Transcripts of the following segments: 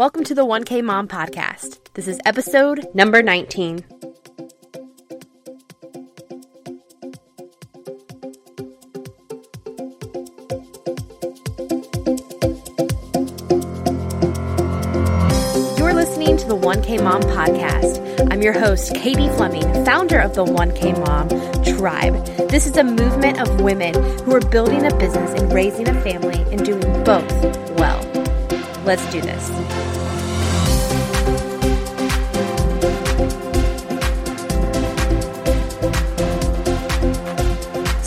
Welcome to the 1K Mom Podcast. This is episode number 19. You're listening to the 1K Mom Podcast. I'm your host, Katie Fleming, founder of the 1K Mom Tribe. This is a movement of women who are building a business and raising a family and doing both well. Let's do this.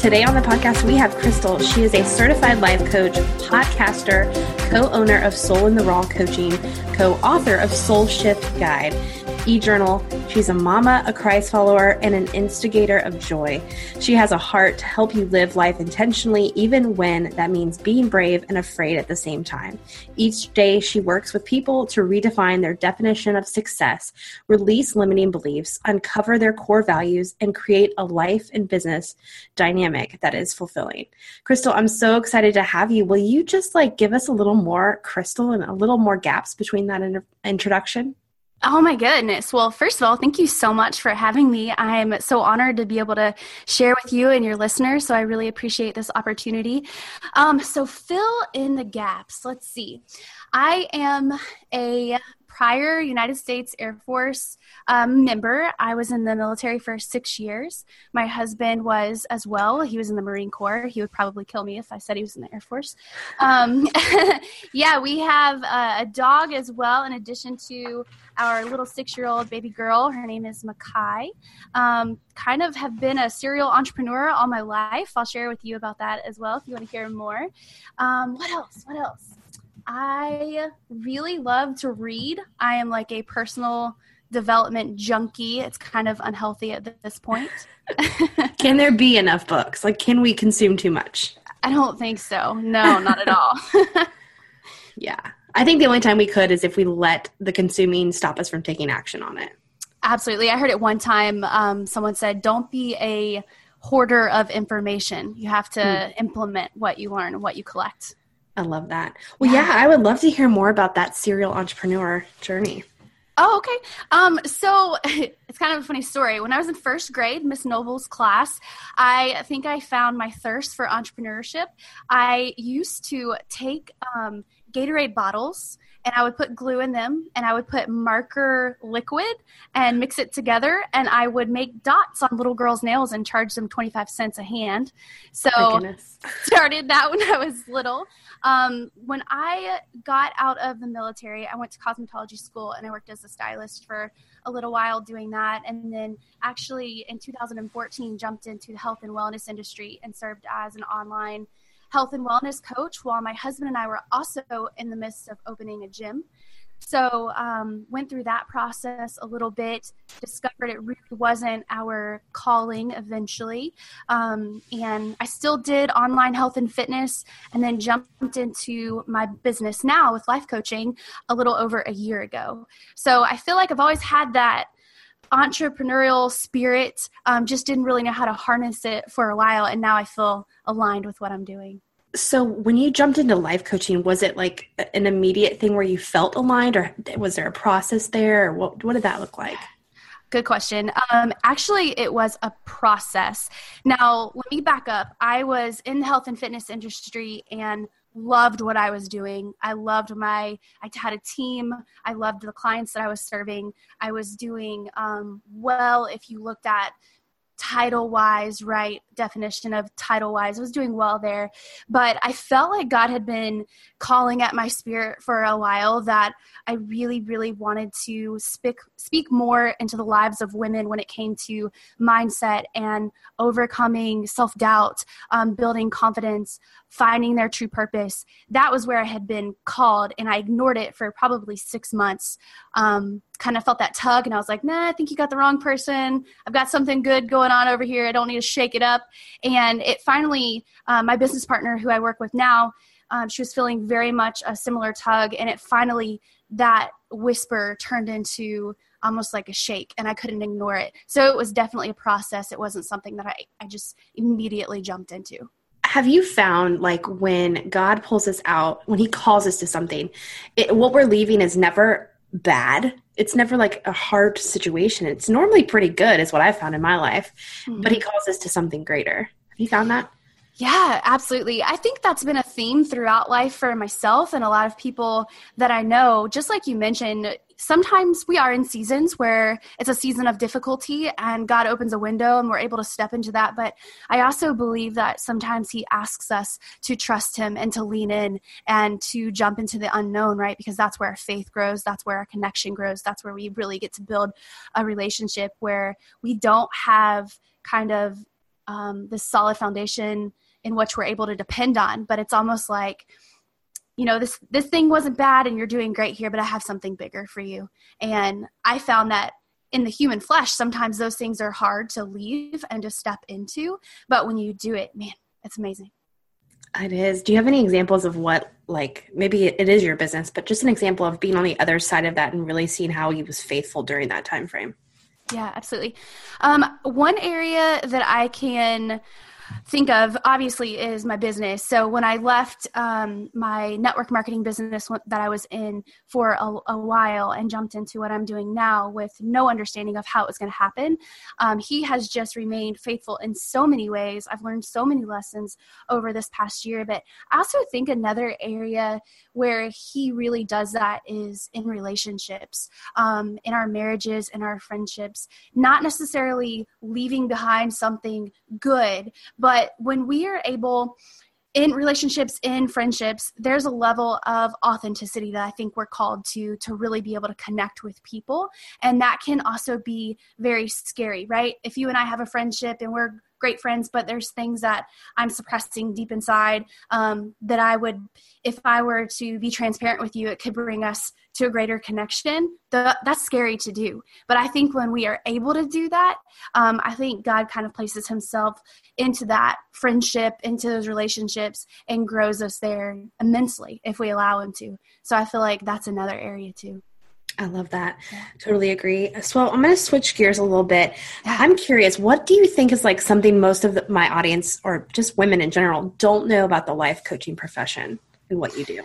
Today on the podcast, we have Crystal. She is a certified life coach, podcaster, co owner of Soul in the Raw Coaching, co author of Soul Shift Guide, e journal. She's a mama, a Christ follower, and an instigator of joy. She has a heart to help you live life intentionally, even when that means being brave and afraid at the same time. Each day, she works with people to redefine their definition of success, release limiting beliefs, uncover their core values, and create a life and business dynamic that is fulfilling. Crystal, I'm so excited to have you. Will you just like give us a little more, Crystal, and a little more gaps between that in- introduction? Oh my goodness. Well, first of all, thank you so much for having me. I'm so honored to be able to share with you and your listeners. So I really appreciate this opportunity. Um, so fill in the gaps. Let's see. I am a prior United States Air Force um, member. I was in the military for six years. My husband was as well. He was in the Marine Corps. He would probably kill me if I said he was in the Air Force. Um, yeah, we have uh, a dog as well, in addition to our little six year old baby girl. Her name is Makai. Um, kind of have been a serial entrepreneur all my life. I'll share with you about that as well if you want to hear more. Um, what else? What else? I really love to read. I am like a personal development junkie. It's kind of unhealthy at this point. can there be enough books? Like, can we consume too much? I don't think so. No, not at all. yeah. I think the only time we could is if we let the consuming stop us from taking action on it. Absolutely. I heard it one time. Um, someone said, don't be a hoarder of information. You have to hmm. implement what you learn and what you collect. I love that. Well, yeah. yeah, I would love to hear more about that serial entrepreneur journey. Oh, okay. Um, so it's kind of a funny story. When I was in first grade, Miss Noble's class, I think I found my thirst for entrepreneurship. I used to take um, Gatorade bottles and I would put glue in them and I would put marker liquid and mix it together and I would make dots on little girls' nails and charge them 25 cents a hand. So started that when I was little. Um, when I got out of the military, I went to cosmetology school and I worked as a stylist for a little while doing that. And then actually in 2014 jumped into the health and wellness industry and served as an online – health and wellness coach while my husband and I were also in the midst of opening a gym. So um, went through that process a little bit, discovered it really wasn't our calling eventually, um, and I still did online health and fitness, and then jumped into my business now with life coaching a little over a year ago. So I feel like I've always had that entrepreneurial spirit, um, just didn't really know how to harness it for a while, and now I feel aligned with what I'm doing. So, when you jumped into life coaching, was it like an immediate thing where you felt aligned, or was there a process there? Or what, what did that look like? Good question. Um, actually, it was a process. Now, let me back up. I was in the health and fitness industry and loved what I was doing. I loved my, I had a team. I loved the clients that I was serving. I was doing um, well if you looked at title wise, right definition of title wise. I was doing well there, but I felt like God had been calling at my spirit for a while that I really, really wanted to speak speak more into the lives of women when it came to mindset and overcoming self doubt, um, building confidence, finding their true purpose. That was where I had been called, and I ignored it for probably six months. Um, kind of felt that tug and I was like, nah, I think you got the wrong person. I've got something good going on over here. I don't need to shake it up. And it finally, uh, my business partner who I work with now, um, she was feeling very much a similar tug. And it finally, that whisper turned into almost like a shake and I couldn't ignore it. So it was definitely a process. It wasn't something that I, I just immediately jumped into have you found like when God pulls us out, when He calls us to something, it, what we're leaving is never bad. It's never like a hard situation. It's normally pretty good, is what I've found in my life. Mm-hmm. But He calls us to something greater. Have you found that? Yeah, absolutely. I think that's been a theme throughout life for myself and a lot of people that I know. Just like you mentioned, sometimes we are in seasons where it's a season of difficulty and God opens a window and we're able to step into that. But I also believe that sometimes He asks us to trust Him and to lean in and to jump into the unknown, right? Because that's where our faith grows, that's where our connection grows, that's where we really get to build a relationship where we don't have kind of um, this solid foundation in which we're able to depend on but it's almost like you know this this thing wasn't bad and you're doing great here but i have something bigger for you. And i found that in the human flesh sometimes those things are hard to leave and to step into. But when you do it man it's amazing. It is. Do you have any examples of what like maybe it is your business but just an example of being on the other side of that and really seeing how he was faithful during that time frame? Yeah absolutely. Um, one area that i can think of obviously is my business. So when I left um, my network marketing business that I was in for a, a, while and jumped into what I'm doing now with no understanding of how it was going to happen, um, he has just remained faithful in so many ways. I've learned so many lessons over this past year. But I also think another area where he really does that is in relationships, um, in our marriages, in our friendships, not necessarily leaving behind something good, but when we are able in relationships in friendships there's a level of authenticity that i think we're called to to really be able to connect with people. And that can also be very scary right? If you and i have a friendship and we're great friends, but there's things that I'm suppressing deep inside um, that I would, if I were to be transparent with you, it could bring us to a greater connection. The, that's scary to do. But I think when we are able to do that, um, I think God kind of places Himself into that friendship, into those relationships, and grows us there immensely if we allow Him to. So I feel like that's another area too. I love that. Totally agree. So I'm going to switch gears a little bit. I'm curious, what do you think is like something most of the, my audience or just women in general don't know about the life coaching profession and what you do?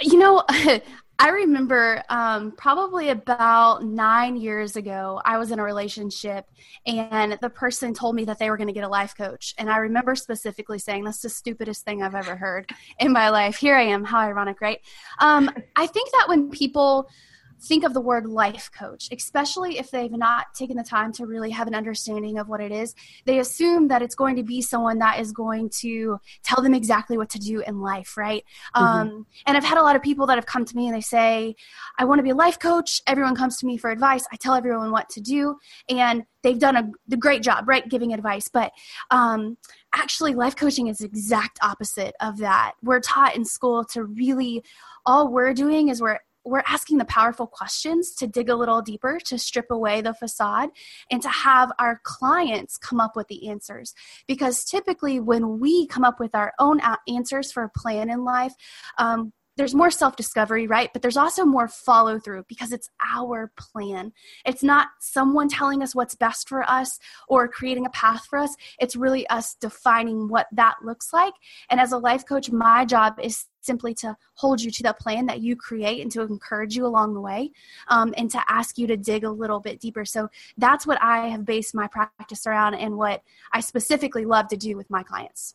You know, I remember um, probably about nine years ago, I was in a relationship and the person told me that they were going to get a life coach. And I remember specifically saying, That's the stupidest thing I've ever heard in my life. Here I am. How ironic, right? Um, I think that when people think of the word life coach, especially if they've not taken the time to really have an understanding of what it is. They assume that it's going to be someone that is going to tell them exactly what to do in life, right? Mm-hmm. Um, and I've had a lot of people that have come to me and they say, I want to be a life coach. Everyone comes to me for advice. I tell everyone what to do. And they've done a the great job, right, giving advice. But um, actually, life coaching is the exact opposite of that. We're taught in school to really, all we're doing is we're we're asking the powerful questions to dig a little deeper, to strip away the facade, and to have our clients come up with the answers. Because typically, when we come up with our own answers for a plan in life, um, there's more self discovery, right? But there's also more follow through because it's our plan. It's not someone telling us what's best for us or creating a path for us. It's really us defining what that looks like. And as a life coach, my job is simply to hold you to the plan that you create and to encourage you along the way um, and to ask you to dig a little bit deeper. So that's what I have based my practice around and what I specifically love to do with my clients.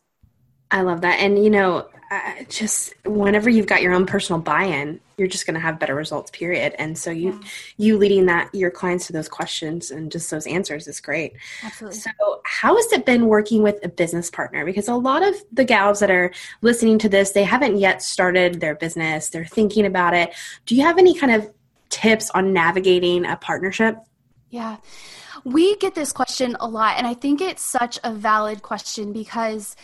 I love that. And, you know, uh, just whenever you've got your own personal buy-in, you're just going to have better results, period. And so you, yeah. you leading that, your clients to those questions and just those answers is great. Absolutely. So how has it been working with a business partner? Because a lot of the gals that are listening to this, they haven't yet started their business. They're thinking about it. Do you have any kind of tips on navigating a partnership? Yeah. We get this question a lot, and I think it's such a valid question because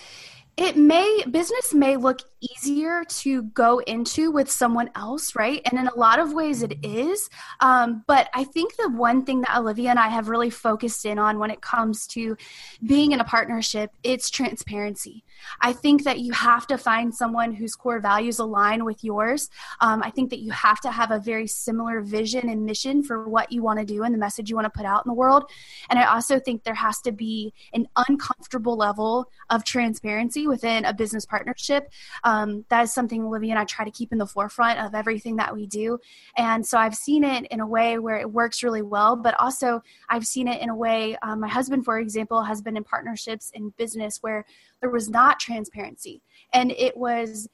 it may business may look easier to go into with someone else, right? And in a lot of ways it is. Um, but I think the one thing that Olivia and I have really focused in on when it comes to being in a partnership, it's transparency. I think that you have to find someone whose core values align with yours. Um, I think that you have to have a very similar vision and mission for what you want to do and the message you want to put out in the world. And I also think there has to be an uncomfortable level of transparency within a business partnership. Um, that is something Olivia and I try to keep in the forefront of everything that we do. And so I've seen it in a way where it works really well, but also I've seen it in a way, um, my husband, for example, has been in partnerships in business where there was not transparency. And it was,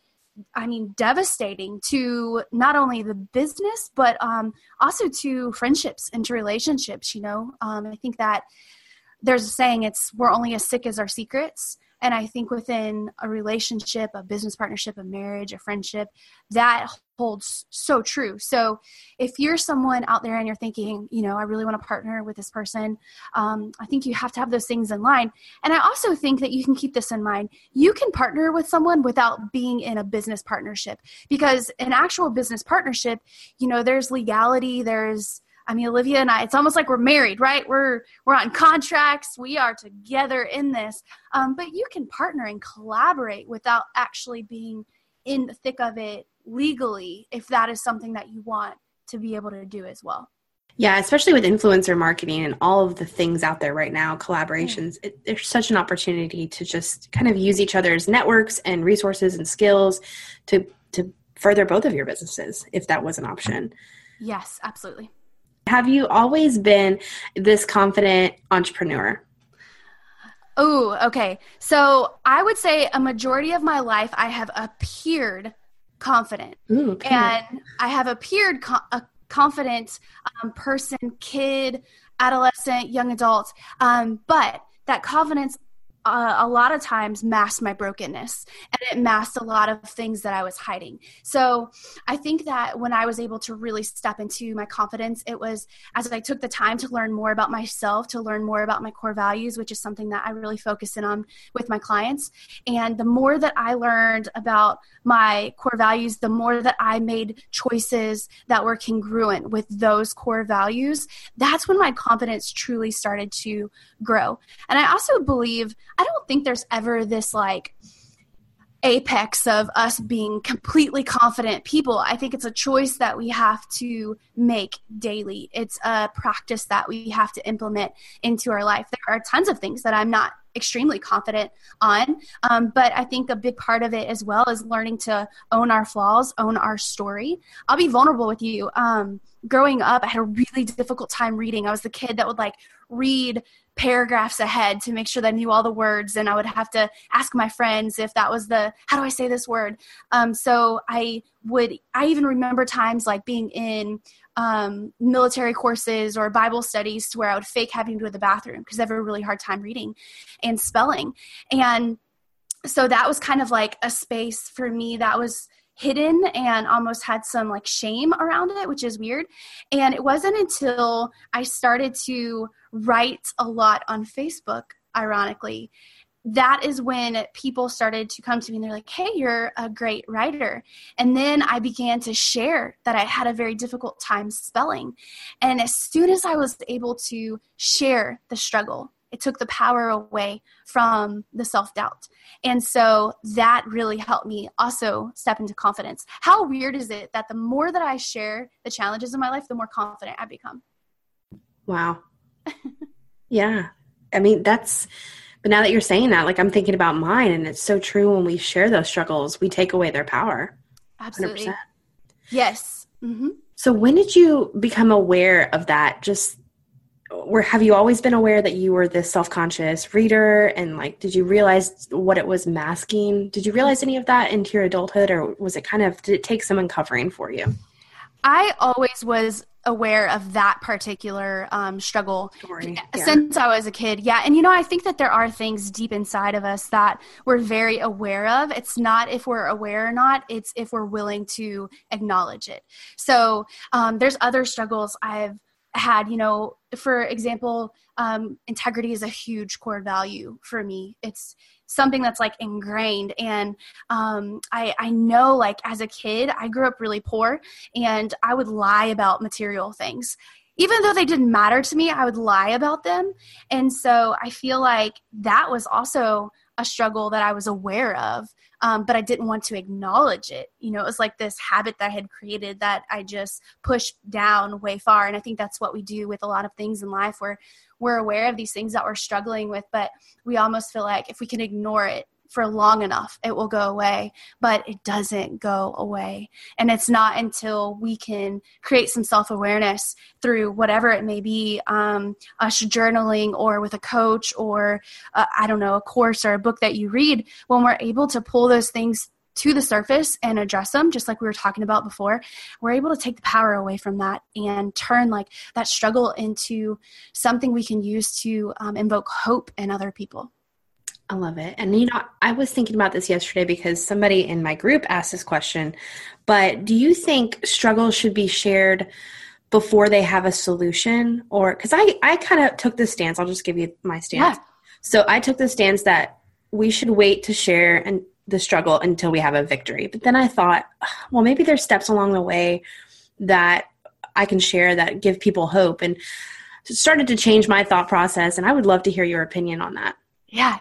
I mean, devastating to not only the business, but um, also to friendships and to relationships. You know, um, I think that there's a saying it's we're only as sick as our secrets. And I think within a relationship, a business partnership, a marriage, a friendship, that holds so true. So if you're someone out there and you're thinking, you know, I really want to partner with this person, um, I think you have to have those things in line. And I also think that you can keep this in mind. You can partner with someone without being in a business partnership because an actual business partnership, you know, there's legality, there's I mean, Olivia and I, it's almost like we're married, right? We're we're on contracts. We are together in this. Um, but you can partner and collaborate without actually being in the thick of it legally, if that is something that you want to be able to do as well. Yeah, especially with influencer marketing and all of the things out there right now, collaborations, mm. it, there's such an opportunity to just kind of use each other's networks and resources and skills to to further both of your businesses if that was an option. Yes, absolutely. Have you always been this confident entrepreneur? Oh, okay. So I would say a majority of my life I have appeared confident. Ooh, okay. And I have appeared co- a confident um, person, kid, adolescent, young adult. Um, but that confidence uh, a lot of times masked my brokenness and it masked a lot of things that I was hiding. So I think that when I was able to really step into my confidence, it was as I took the time to learn more about myself, to learn more about my core values, which is something that I really focus in on with my clients. And the more that I learned about my core values, the more that I made choices that were congruent with those core values, that's when my confidence truly started to grow. And I also believe I don't think there's ever this like apex of us being completely confident people. I think it's a choice that we have to make daily. It's a practice that we have to implement into our life. There are tons of things that I'm not extremely confident on, um, but I think a big part of it as well is learning to own our flaws, own our story. I'll be vulnerable with you. Um, growing up, I had a really difficult time reading. I was the kid that would like read paragraphs ahead to make sure that I knew all the words, and I would have to ask my friends if that was the how do I say this word. Um, so I would I even remember times like being in um, military courses or Bible studies to where I would fake having to go to the bathroom because I have a really hard time reading and spelling, and so that was kind of like a space for me that was hidden and almost had some like shame around it, which is weird. And it wasn't until I started to write a lot on Facebook, ironically, that is when people started to come to me and they're like, hey, you're a great writer. And then I began to share that I had a very difficult time spelling. And as soon as I was able to share the struggle, it took the power away from the self doubt. And so that really helped me also step into confidence. How weird is it that the more that I share the challenges in my life, the more confident I become? Wow. yeah. I mean, that's, but now that you're saying that, like I'm thinking about mine, and it's so true when we share those struggles, we take away their power. Absolutely. 100%. Yes. Mm-hmm. So when did you become aware of that? Just where have you always been aware that you were this self-conscious reader and like did you realize what it was masking did you realize any of that into your adulthood or was it kind of did it take some uncovering for you i always was aware of that particular um, struggle Story. since I was a kid. Yeah. And, you know, I think that there are things deep inside of us that we're very aware of. It's not if we're aware or not, it's if we're willing to acknowledge it. So um, there's other struggles I've had, you know, for example, um, integrity is a huge core value for me. It's something that's like ingrained and um, I, I know like as a kid i grew up really poor and i would lie about material things even though they didn't matter to me i would lie about them and so i feel like that was also a struggle that i was aware of um, but I didn't want to acknowledge it. You know, it was like this habit that I had created that I just pushed down way far. And I think that's what we do with a lot of things in life where we're aware of these things that we're struggling with, but we almost feel like if we can ignore it, for long enough, it will go away, but it doesn't go away. And it's not until we can create some self awareness through whatever it may be um, us journaling or with a coach or, uh, I don't know, a course or a book that you read, when we're able to pull those things to the surface and address them just like we were talking about before we're able to take the power away from that and turn like that struggle into something we can use to um, invoke hope in other people I love it. And you know, I was thinking about this yesterday because somebody in my group asked this question. But do you think struggles should be shared before they have a solution or cuz I I kind of took the stance. I'll just give you my stance. Yeah. So I took the stance that we should wait to share and the struggle until we have a victory. But then I thought, well, maybe there's steps along the way that I can share that give people hope and started to change my thought process and I would love to hear your opinion on that. Yeah.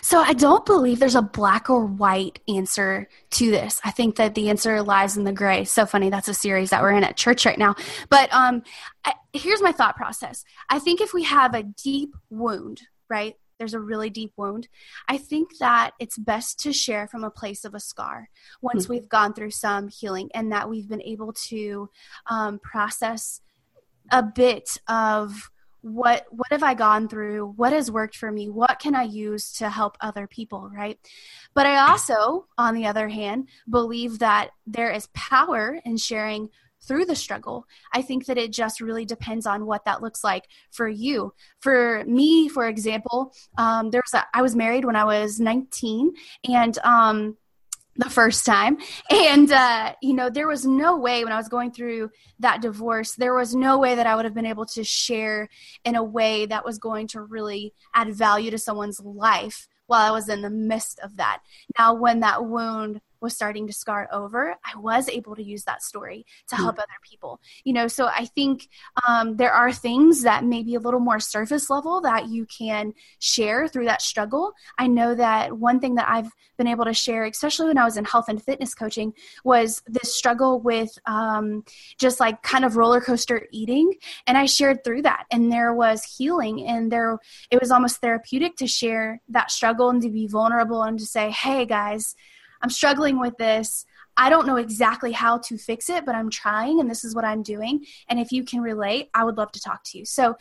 So I don't believe there's a black or white answer to this. I think that the answer lies in the gray. So funny. That's a series that we're in at church right now. But um, I, here's my thought process. I think if we have a deep wound, right? There's a really deep wound. I think that it's best to share from a place of a scar once mm-hmm. we've gone through some healing and that we've been able to um, process a bit of what what have i gone through? What has worked for me? What can i use to help other people right? But i also on the other hand believe that there is power in sharing through the struggle. I think that it just really depends on what that looks like for you. For me for example um, there was a, i was married when i was 19 and um, the first time. And uh, you know there was no way when i was going through that divorce there was no way that i would have been able to share in a way that was going to really add value to someone's life while i was in the midst of that. Now when that wound was starting to scar over, I was able to use that story to help mm. other people. You know, so I think um, there are things that may be a little more surface level that you can share through that struggle. I know that one thing that I've been able to share, especially when I was in health and fitness coaching, was this struggle with um, just like kind of roller coaster eating. And I shared through that, and there was healing, and there it was almost therapeutic to share that struggle and to be vulnerable and to say, hey guys, I'm struggling with this. I don't know exactly how to fix it, but I'm trying and this is what I'm doing. And if you can relate, I would love to talk to you. So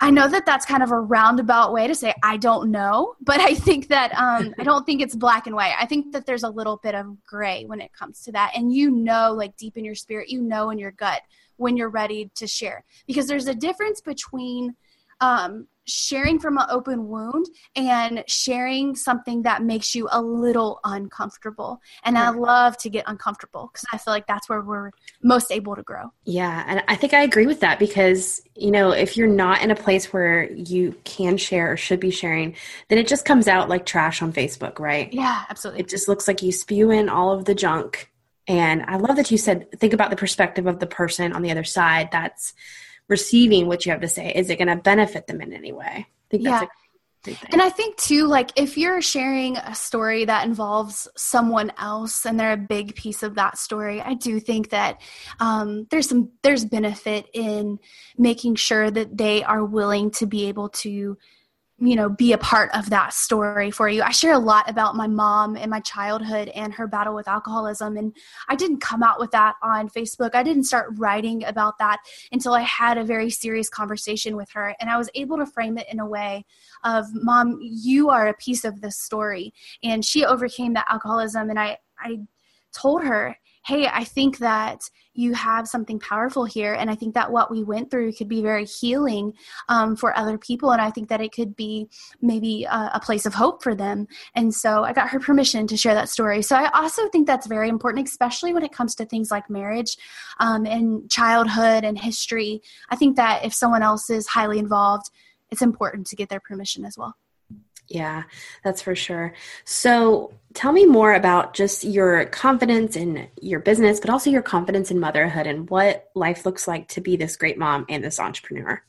I know that that's kind of a roundabout way to say I don't know, but I think that um, I don't think it's black and white. I think that there's a little bit of gray when it comes to that. And you know, like deep in your spirit, you know in your gut when you're ready to share because there's a difference between um, sharing from an open wound and sharing something that makes you a little uncomfortable. And I love to get uncomfortable because I feel like that's where we're most able to grow. Yeah. And I think I agree with that because, you know, if you're not in a place where you can share or should be sharing, then it just comes out like trash on Facebook, right? Yeah, absolutely. It just looks like you spew in all of the junk. And I love that you said, think about the perspective of the person on the other side. That's, receiving what you have to say is it going to benefit them in any way i think that's yeah. and I think too, like if you're sharing a story that involves someone else and they're a big piece of that story, I do think that um, there's some there's benefit in making sure that they are willing to be able to you know be a part of that story for you. I share a lot about my mom and my childhood and her battle with alcoholism and i didn't come out with that on facebook. I didn't start writing about that until i had a very serious conversation with her and i was able to frame it in a way of mom you are a piece of this story. And she overcame that alcoholism and i i told her hey, I think that you have something powerful here. And I think that what we went through could be very healing um, for other people. And I think that it could be maybe a, a, place of hope for them. And so I got her permission to share that story. So I also think that's very important, especially when it comes to things like marriage um, and childhood and history. I think that if someone else is highly involved, it's important to get their permission as well. Yeah, that's for sure. So, tell me more about just your confidence in your business, but also your confidence in motherhood and what life looks like to be this great mom and this entrepreneur.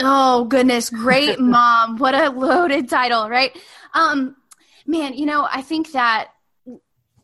Oh, goodness, great mom. What a loaded title, right? Um man, you know, I think that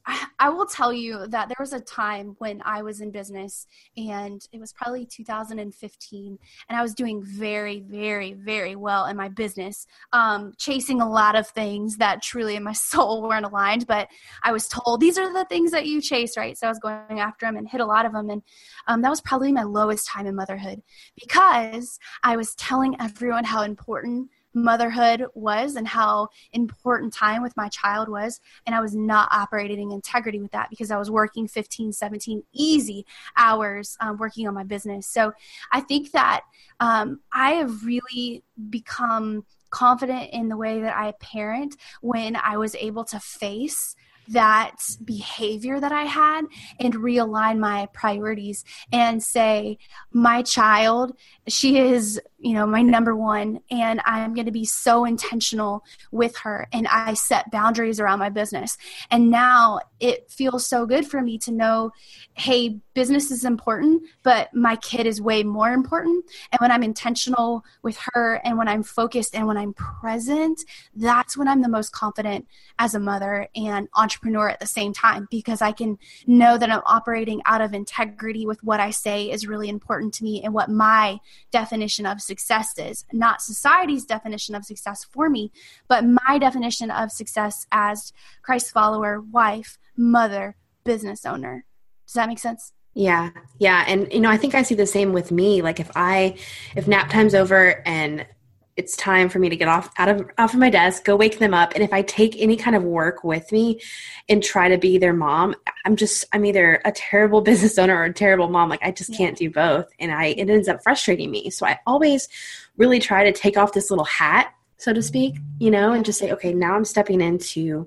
I, will tell you that there was a time when I was in business, and it was probably 2015, and I was doing very, very, very well in my business, um, chasing a lot of things that truly in my soul weren't aligned. But I was told these are the things that you chase, right? So I was going after them and hit a lot of them, and um, that was probably my lowest time in motherhood because I was telling everyone how important motherhood was and how important time with my child was. And i was not operating in integrity with that because i was working 15 17 easy hours um, working on my business. So i think that um, i have really become confident in the way that i parent when i was able to face that behavior that I had and realign my priorities and say, my child, she is you know my number one and i'm going to be so intentional with her and i set boundaries around my business. And now it feels so good for me to know hey business is important but my kid is way more important and when i'm intentional with her and when i'm focused and when i'm present that's when i'm the most confident as a mother and entrepreneur at the same time because i can know that i'm operating out of integrity with what i say is really important to me and what my definition of success is. Not society's definition of success for me, but my definition of success as Christ follower, wife, mother, business owner. Does that make sense? Yeah. Yeah. And, you know, I think I see the same with me. Like if I, if nap time's over and it's time for me to get off out of off of my desk go wake them up and if i take any kind of work with me and try to be their mom i'm just i'm either a terrible business owner or a terrible mom like i just yeah. can't do both and i it ends up frustrating me so i always really try to take off this little hat so to speak you know and just say okay now i'm stepping into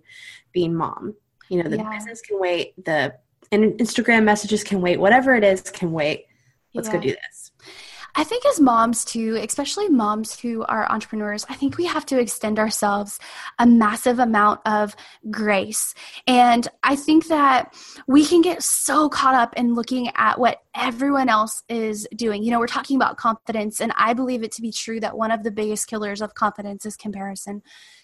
being mom you know the yeah. business can wait the and instagram messages can wait whatever it is can wait let's yeah. go do this I think as moms too, especially moms who are entrepreneurs, I think we have to extend ourselves a massive amount of grace. And I think that we can get so caught up in looking at what everyone else is doing. You know, we're talking about confidence, and I believe it to be true that one of the biggest killers of confidence is comparison.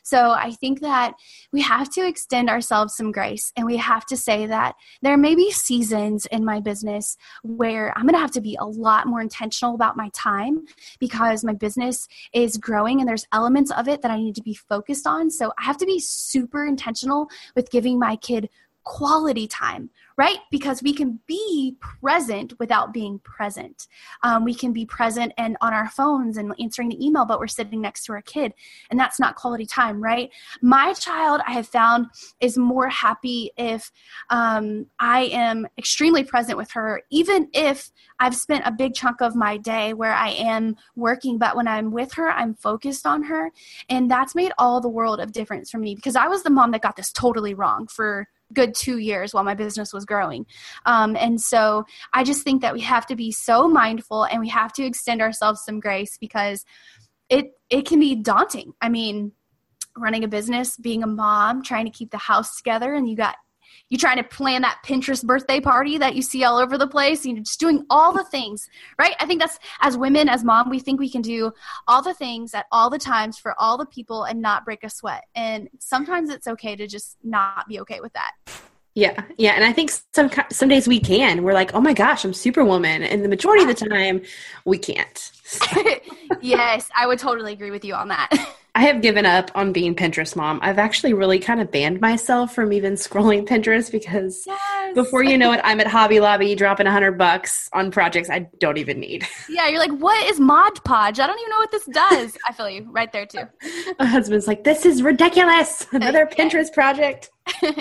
So I think that we have to extend ourselves some grace and we have to say that there may be seasons in my business where I'm going to have to be a lot more intentional about my time because my business is growing and there's elements of it that I need to be focused on. So I have to be super intentional with giving my kid quality time right? Because we can be present without being present. Um, we can be present and on our phones and answering the email, but we're sitting next to our kid, and that's not quality time, right? My child, I have found, is more happy if um, I am extremely present with her, even if I've spent a big chunk of my day where I am working, but when I'm with her, I'm focused on her. And that's made all the world of difference for me because I was the mom that got this totally wrong for good two years while my business was growing. Um, and so I just think that we have to be so mindful and we have to extend ourselves some grace because it it can be daunting. I mean, running a business, being a mom, trying to keep the house together, and you got you trying to plan that Pinterest birthday party that you see all over the place. You're just doing all the things, right? I think that's as women, as mom, we think we can do all the things at all the times for all the people and not break a sweat. And sometimes it's okay to just not be okay with that. Yeah, yeah, and I think some some days we can. We're like, oh my gosh, I'm Superwoman, and the majority of the time we can't. yes, I would totally agree with you on that. I have given up on being Pinterest mom. I've actually really kind of banned myself from even scrolling Pinterest because yes. before you know it, I'm at Hobby Lobby dropping a hundred bucks on projects I don't even need. Yeah, you're like, what is Mod Podge? I don't even know what this does. I feel you right there too. My husband's like, this is ridiculous. Another Pinterest project.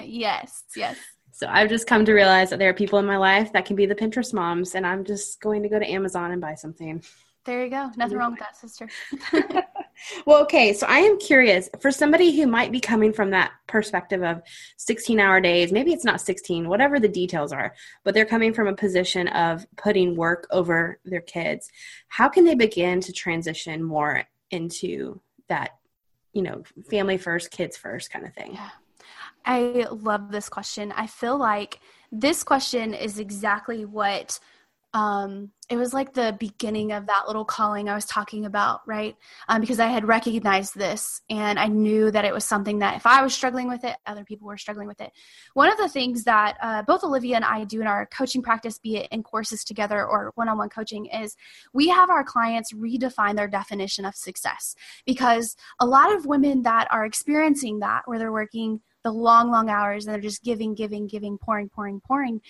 yes, yes. So I've just come to realize that there are people in my life that can be the Pinterest moms, and I'm just going to go to Amazon and buy something. There you go. Nothing wrong with that, sister. Well, okay. So I am curious for somebody who might be coming from that perspective of 16 hour days, maybe it's not 16, whatever the details are, but they're coming from a position of putting work over their kids. How can they begin to transition more into that you know, family first, kids first kind of thing? I love this question. I feel like this question is exactly what um, it was like the beginning of that little calling I was talking about, right? Um, because I had recognized this and I knew that it was something that if I was struggling with it, other people were struggling with it. One of the things that uh, both Olivia and I do in our coaching practice, be it in courses together or one on one coaching, is we have our clients redefine their definition of success. Because a lot of women that are experiencing that, where they're working the long, long hours and they're just giving, giving, giving, pouring, pouring, pouring,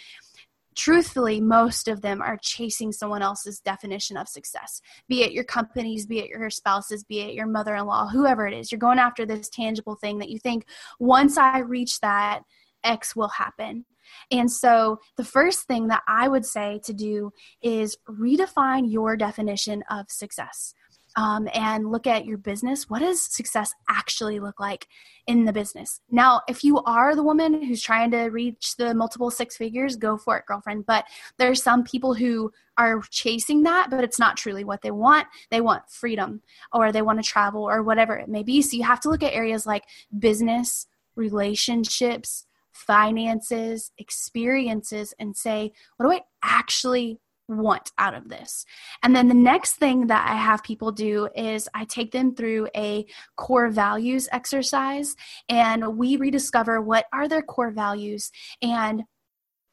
truthfully, most of them are chasing someone else's definition of success, be it your companies, be it your spouses, be it your mother in law, whoever it is. You're going after this tangible thing that you think, once I reach that, X will happen. And so, the first thing that I would say to do is redefine your definition of success um, and look at your business. What does success actually look like in the business? Now, if you are the woman who's trying to reach the multiple six figures, go for it, girlfriend. But there's some people who are chasing that, but it's not truly what they want. They want freedom or they want to travel or whatever it may be. So you have to look at areas like business, relationships, finances, experiences, and say, what do I actually want out of this. And then the next thing that I have people do is I take them through a core values exercise and we rediscover what are their core values and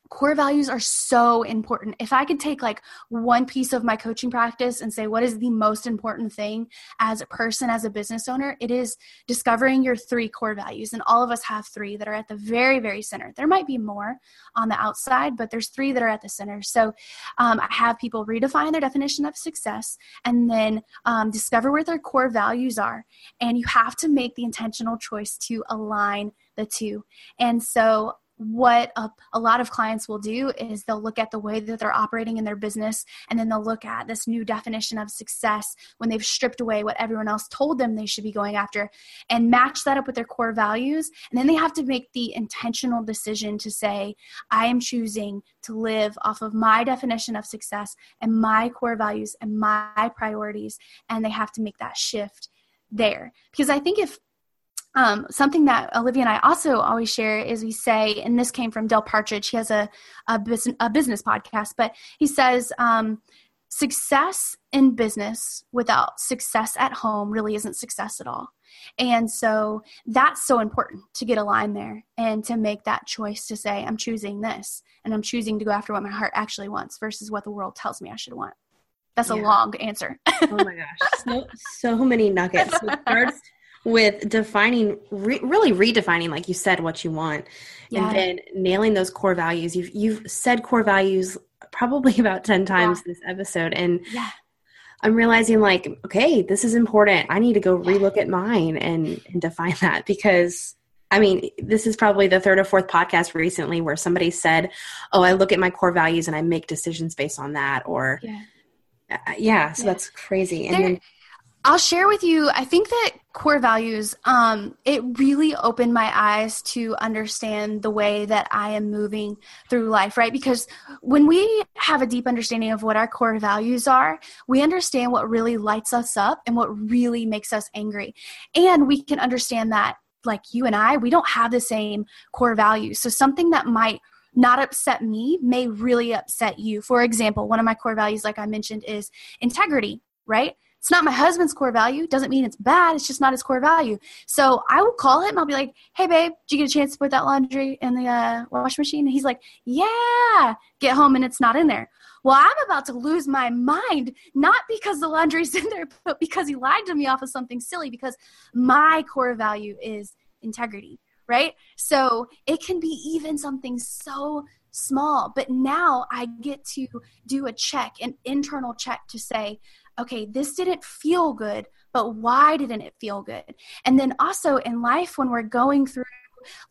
core values are so important. If I could take like one piece of my coaching practice and say, what is the most important thing as a person, as a business owner, it is discovering your three core values. And all of us have three that are at the very, very center. There might be more on the outside, but there's three that are at the center. So um, I have people redefine their definition of success and then um, discover where their core values are. And you have to make the intentional choice to align the two. And so what a, a, lot of clients will do is they'll look at the way that they're operating in their business and then they'll look at this new definition of success when they've stripped away what everyone else told them they should be going after and match that up with their core values. And then they have to make the intentional decision to say i am choosing to live off of my definition of success and my core values and my priorities and they have to make that shift there. Because i think if um, something that Olivia and I also always share is we say, and this came from Dale Partridge. He has a a, business, a business podcast, but he says um, success in business without success at home really isn't success at all. And so that's so important to get aligned there and to make that choice to say, I'm choosing this and I'm choosing to go after what my heart actually wants versus what the world tells me I should want. That's yeah. a long answer. oh my gosh. So, so many nuggets. So starts with defining re- really redefining like you said what you want yeah. and then nailing those core values you've you've said core values probably about 10 times yeah. this episode and yeah. i'm realizing like okay this is important i need to go relook at mine and, and define that because I mean, this is probably the third or fourth podcast recently where somebody said, "Oh, I look at my core values and I make decisions based on that." Or, yeah, uh, yeah so yeah. that's crazy. And there, then, I'll share with you. I think that core values, um, it really opened my eyes to understand the way that I am moving through life, right? Because when we have a deep understanding of what our core values are, we understand what really lights us up and what really makes us angry. And we can understand that, like you and I, we don't have the same core values. So something that might not upset me may really upset you. For example, one of my core values, like I mentioned, is integrity, right? It's not my husband's core value. Doesn't mean it's bad. It's just not his core value. So I will call him. I'll be like, hey, babe, did you get a chance to put that laundry in the uh, wash machine? And he's like, yeah. Get home and it's not in there. Well, I'm about to lose my mind, not because the laundry's in there, but because he lied to me off of something silly, because my core value is integrity, right? So it can be even something so small, but now I get to do a check, an internal check to say, okay, this didn't feel good, but why didn't it feel good? And then also in life, when we're going through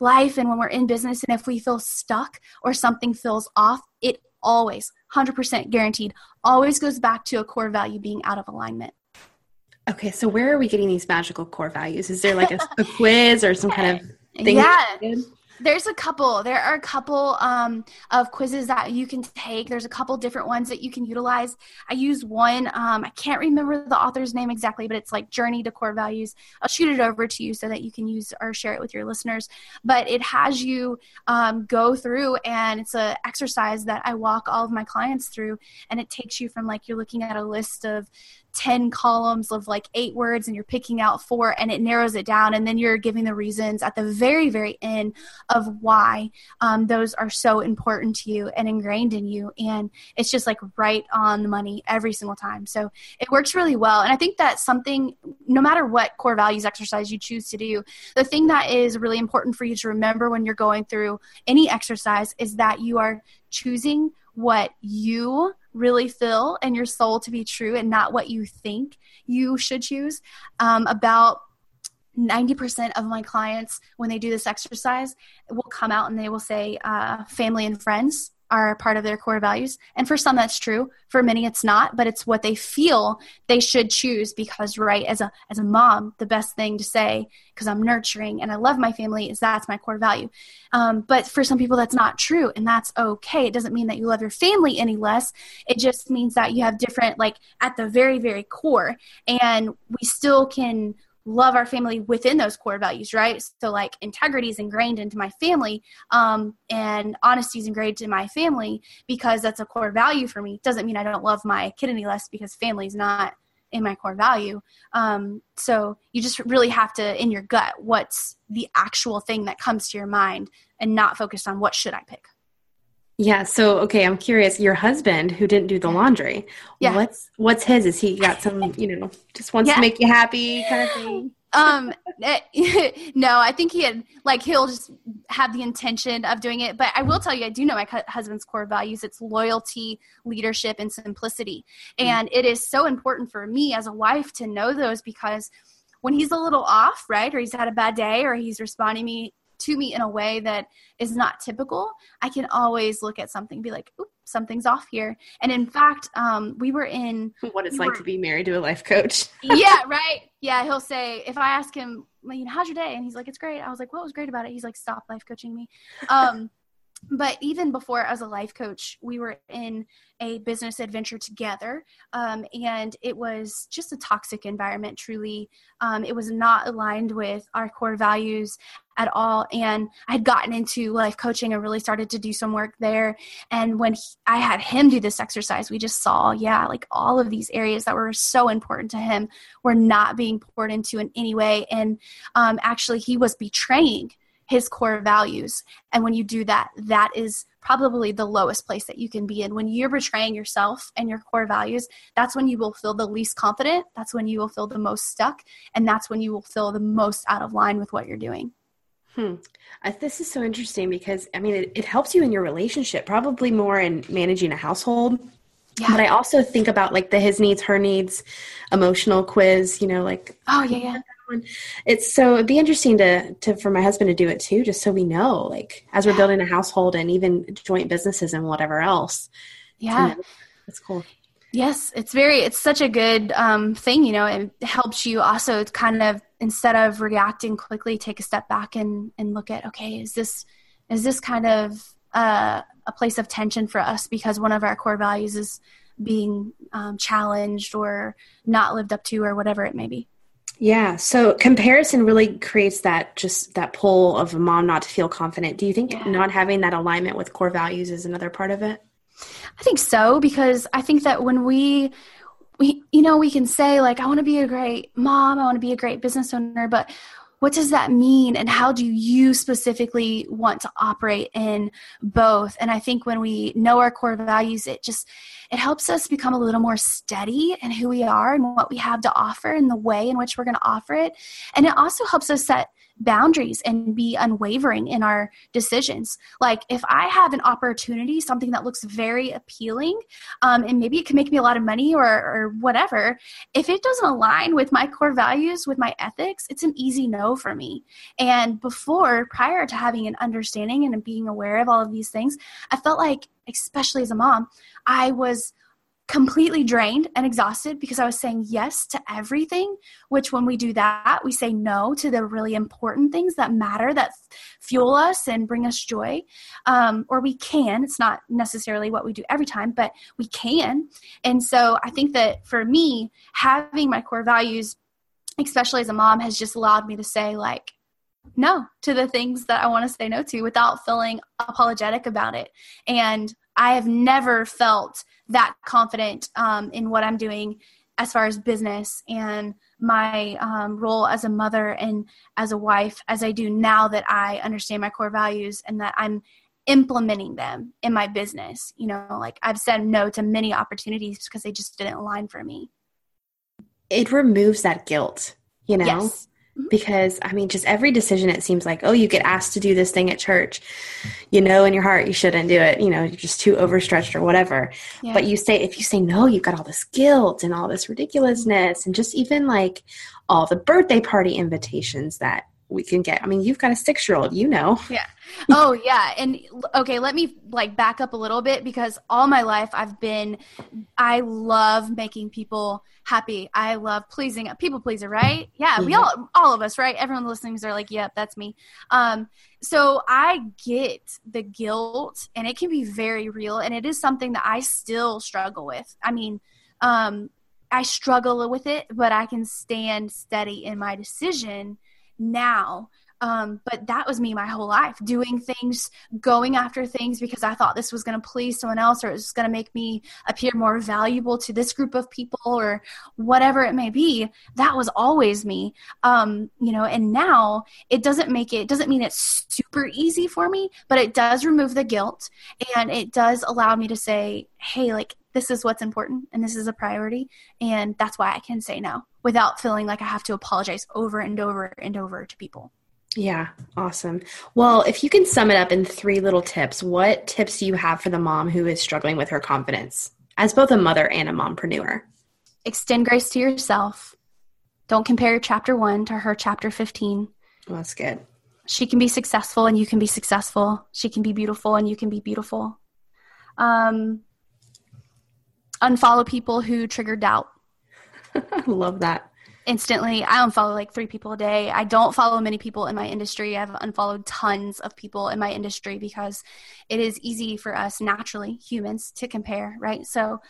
life and when we're in business, and if we feel stuck or something feels off, it always, 100% guaranteed, always goes back to a core value being out of alignment. Okay, so where are we getting these magical core values? Is there like a, a quiz or some kind of thing? Yeah. There's a couple. There are a couple um, of quizzes that you can take. There's a couple different ones that you can utilize. I use one. Um, I can't remember the author's name exactly, but it's like Journey to Core Values. I'll shoot it over to you so that you can use or share it with your listeners. But it has you um, go through, and it's an exercise that I walk all of my clients through, and it takes you from like you're looking at a list of 10 columns of like eight words and you're picking out four and it narrows it down and then you're giving the reasons at the very very end of why um, those are so important to you and ingrained in you and it's just like right on the money every single time. So it works really well and i think that something no matter what core values exercise you choose to do the thing that is really important for you to remember when you're going through any exercise is that you are choosing what you really feel and your soul to be true and not what you think you should choose. Um, about 90% of my clients, when they do this exercise, will come out and they will say uh, family and friends are part of their core values. And for some that's true. For many it's not, but it's what they feel they should choose because right as a as a mom, the best thing to say because I'm nurturing and I love my family is that's my core value. Um, but for some people that's not true and that's okay. It doesn't mean that you love your family any less. It just means that you have different like at the very very core and we still can love our family within those core values, right? So like integrity is ingrained into my family, um, and honesty is ingrained in my family because that's a core value for me. Doesn't mean I don't love my kid any less because family is not in my core value. Um, so you just really have to, in your gut, what's the actual thing that comes to your mind, and not focused on what should I pick. Yeah. So, okay, I'm curious. Your husband, who didn't do the laundry, yeah. what's what's his? Is he got some, you know, just wants yeah. to make you happy kind of thing? um, no, I think he had like he'll just have the intention of doing it. But I will tell you, I do know my husband's core values. It's loyalty, leadership, and simplicity, mm-hmm. and it is so important for me as a wife to know those because when he's a little off, right, or he's had a bad day, or he's responding me to me in a way that is not typical, I can always look at something be like, oop, something's off here. And in fact, um, we were in what it's we like were, to be married to a life coach. yeah, right. Yeah, he'll say if I ask him, how's your day? And he's like, it's great. I was like, what was great about it? He's like, stop life coaching me. Um, but even before as a life coach we were in a business adventure together um, and it was just a toxic environment truly. Um, it was not aligned with our core values at all and i had gotten into life coaching and really started to do some work there. And when he, i had him do this exercise we just saw yeah like all of these areas that were so important to him were not being poured into in any way. And um, actually he was betraying his core values. And when you do that, that is probably the lowest place that you can be in. When you're betraying yourself and your core values, that's when you will feel the least confident. That's when you will feel the most stuck. And that's when you will feel the most out of line with what you're doing. Hmm. Uh, this is so interesting because, I mean, it, it helps you in your relationship, probably more in managing a household. Yeah. But I also think about like the his needs, her needs, emotional quiz, you know, like, oh, yeah, yeah it's so it'd be interesting to to for my husband to do it too, just so we know, like as we're building a household and even joint businesses and whatever else. Yeah, that's cool. Yes, it's very it's such a good um, thing. You know, it helps you also kind of instead of reacting quickly, take a step back and and look at okay, is this is this kind of uh, a place of tension for us because one of our core values is being um, challenged or not lived up to or whatever it may be. Yeah. So comparison really creates that just that pull of a mom not to feel confident. Do you think yeah. not having that alignment with core values is another part of it? I think so because I think that when we we you know we can say like I want to be a great mom, I want to be a great business owner, but what does that mean and how do you specifically want to operate in both? And i think when we know our core values it just it helps us become a little more steady in who we are and what we have to offer and the way in which we're going to offer it. And it also helps us set boundaries and be unwavering in our decisions. Like if I have an opportunity, something that looks very appealing, um, and maybe it can make me a lot of money or, or whatever, if it doesn't align with my core values, with my ethics, it's an easy no for me. And before, prior to having an understanding and being aware of all of these things, I felt like, especially as a mom, I was completely drained and exhausted because I was saying yes to everything, which when we do that, we say no to the really important things that matter, that fuel us and bring us joy. Um, or we can, it's not necessarily what we do every time, but we can. And so I think that for me, having my core values, especially as a mom, has just allowed me to say, like, no to the things that I want to say no to without feeling apologetic about it. And I have never felt that confident um, in what I'm doing as far as business and my um, role as a mother and as a wife as I do now that I understand my core values and that I'm implementing them in my business. You know, like I've said no to many opportunities because they just didn't align for me. It removes that guilt, you know? Yes. Because I mean, just every decision, it seems like, oh, you get asked to do this thing at church. You know, in your heart, you shouldn't do it. You know, you're just too overstretched or whatever. Yeah. But you say, if you say no, you've got all this guilt and all this ridiculousness, and just even like all the birthday party invitations that we can get. I mean, you've got a six year old, you know. Yeah. Oh, yeah. And okay, let me like back up a little bit because all my life I've been, I love making people happy. I love pleasing, people pleaser, right? Yeah. Mm-hmm. We all, all of us, right? Everyone listening are like, yep, that's me. Um, so I get the guilt and it can be very real. And it is something that I still struggle with. I mean, um, I struggle with it, but I can stand steady in my decision now. Um, but that was me my whole life doing things, going after things because I thought this was going to please someone else or it was going to make me appear more valuable to this group of people or whatever it may be. That was always me. Um, you know, and now it doesn't make it, it doesn't mean it's super easy for me, but it does remove the guilt and it does allow me to say, hey, like this is what's important and this is a priority and that's why i can say no without feeling like i have to apologize over and over and over to people. Yeah awesome. Well if you can sum it up in three little tips what tips do you have for the mom who is struggling with her confidence as both a mother and a mompreneur? Extend grace to yourself. Don't compare chapter 1 to her chapter 15 well, that's good. She can be successful and you can be successful. She can be beautiful and you can be beautiful. Um, unfollow people who trigger doubt. I love that. Instantly, I unfollow like three people a day. I don't follow many people in my industry. I've unfollowed tons of people in my industry because it is easy for us naturally, humans, to compare, right? So,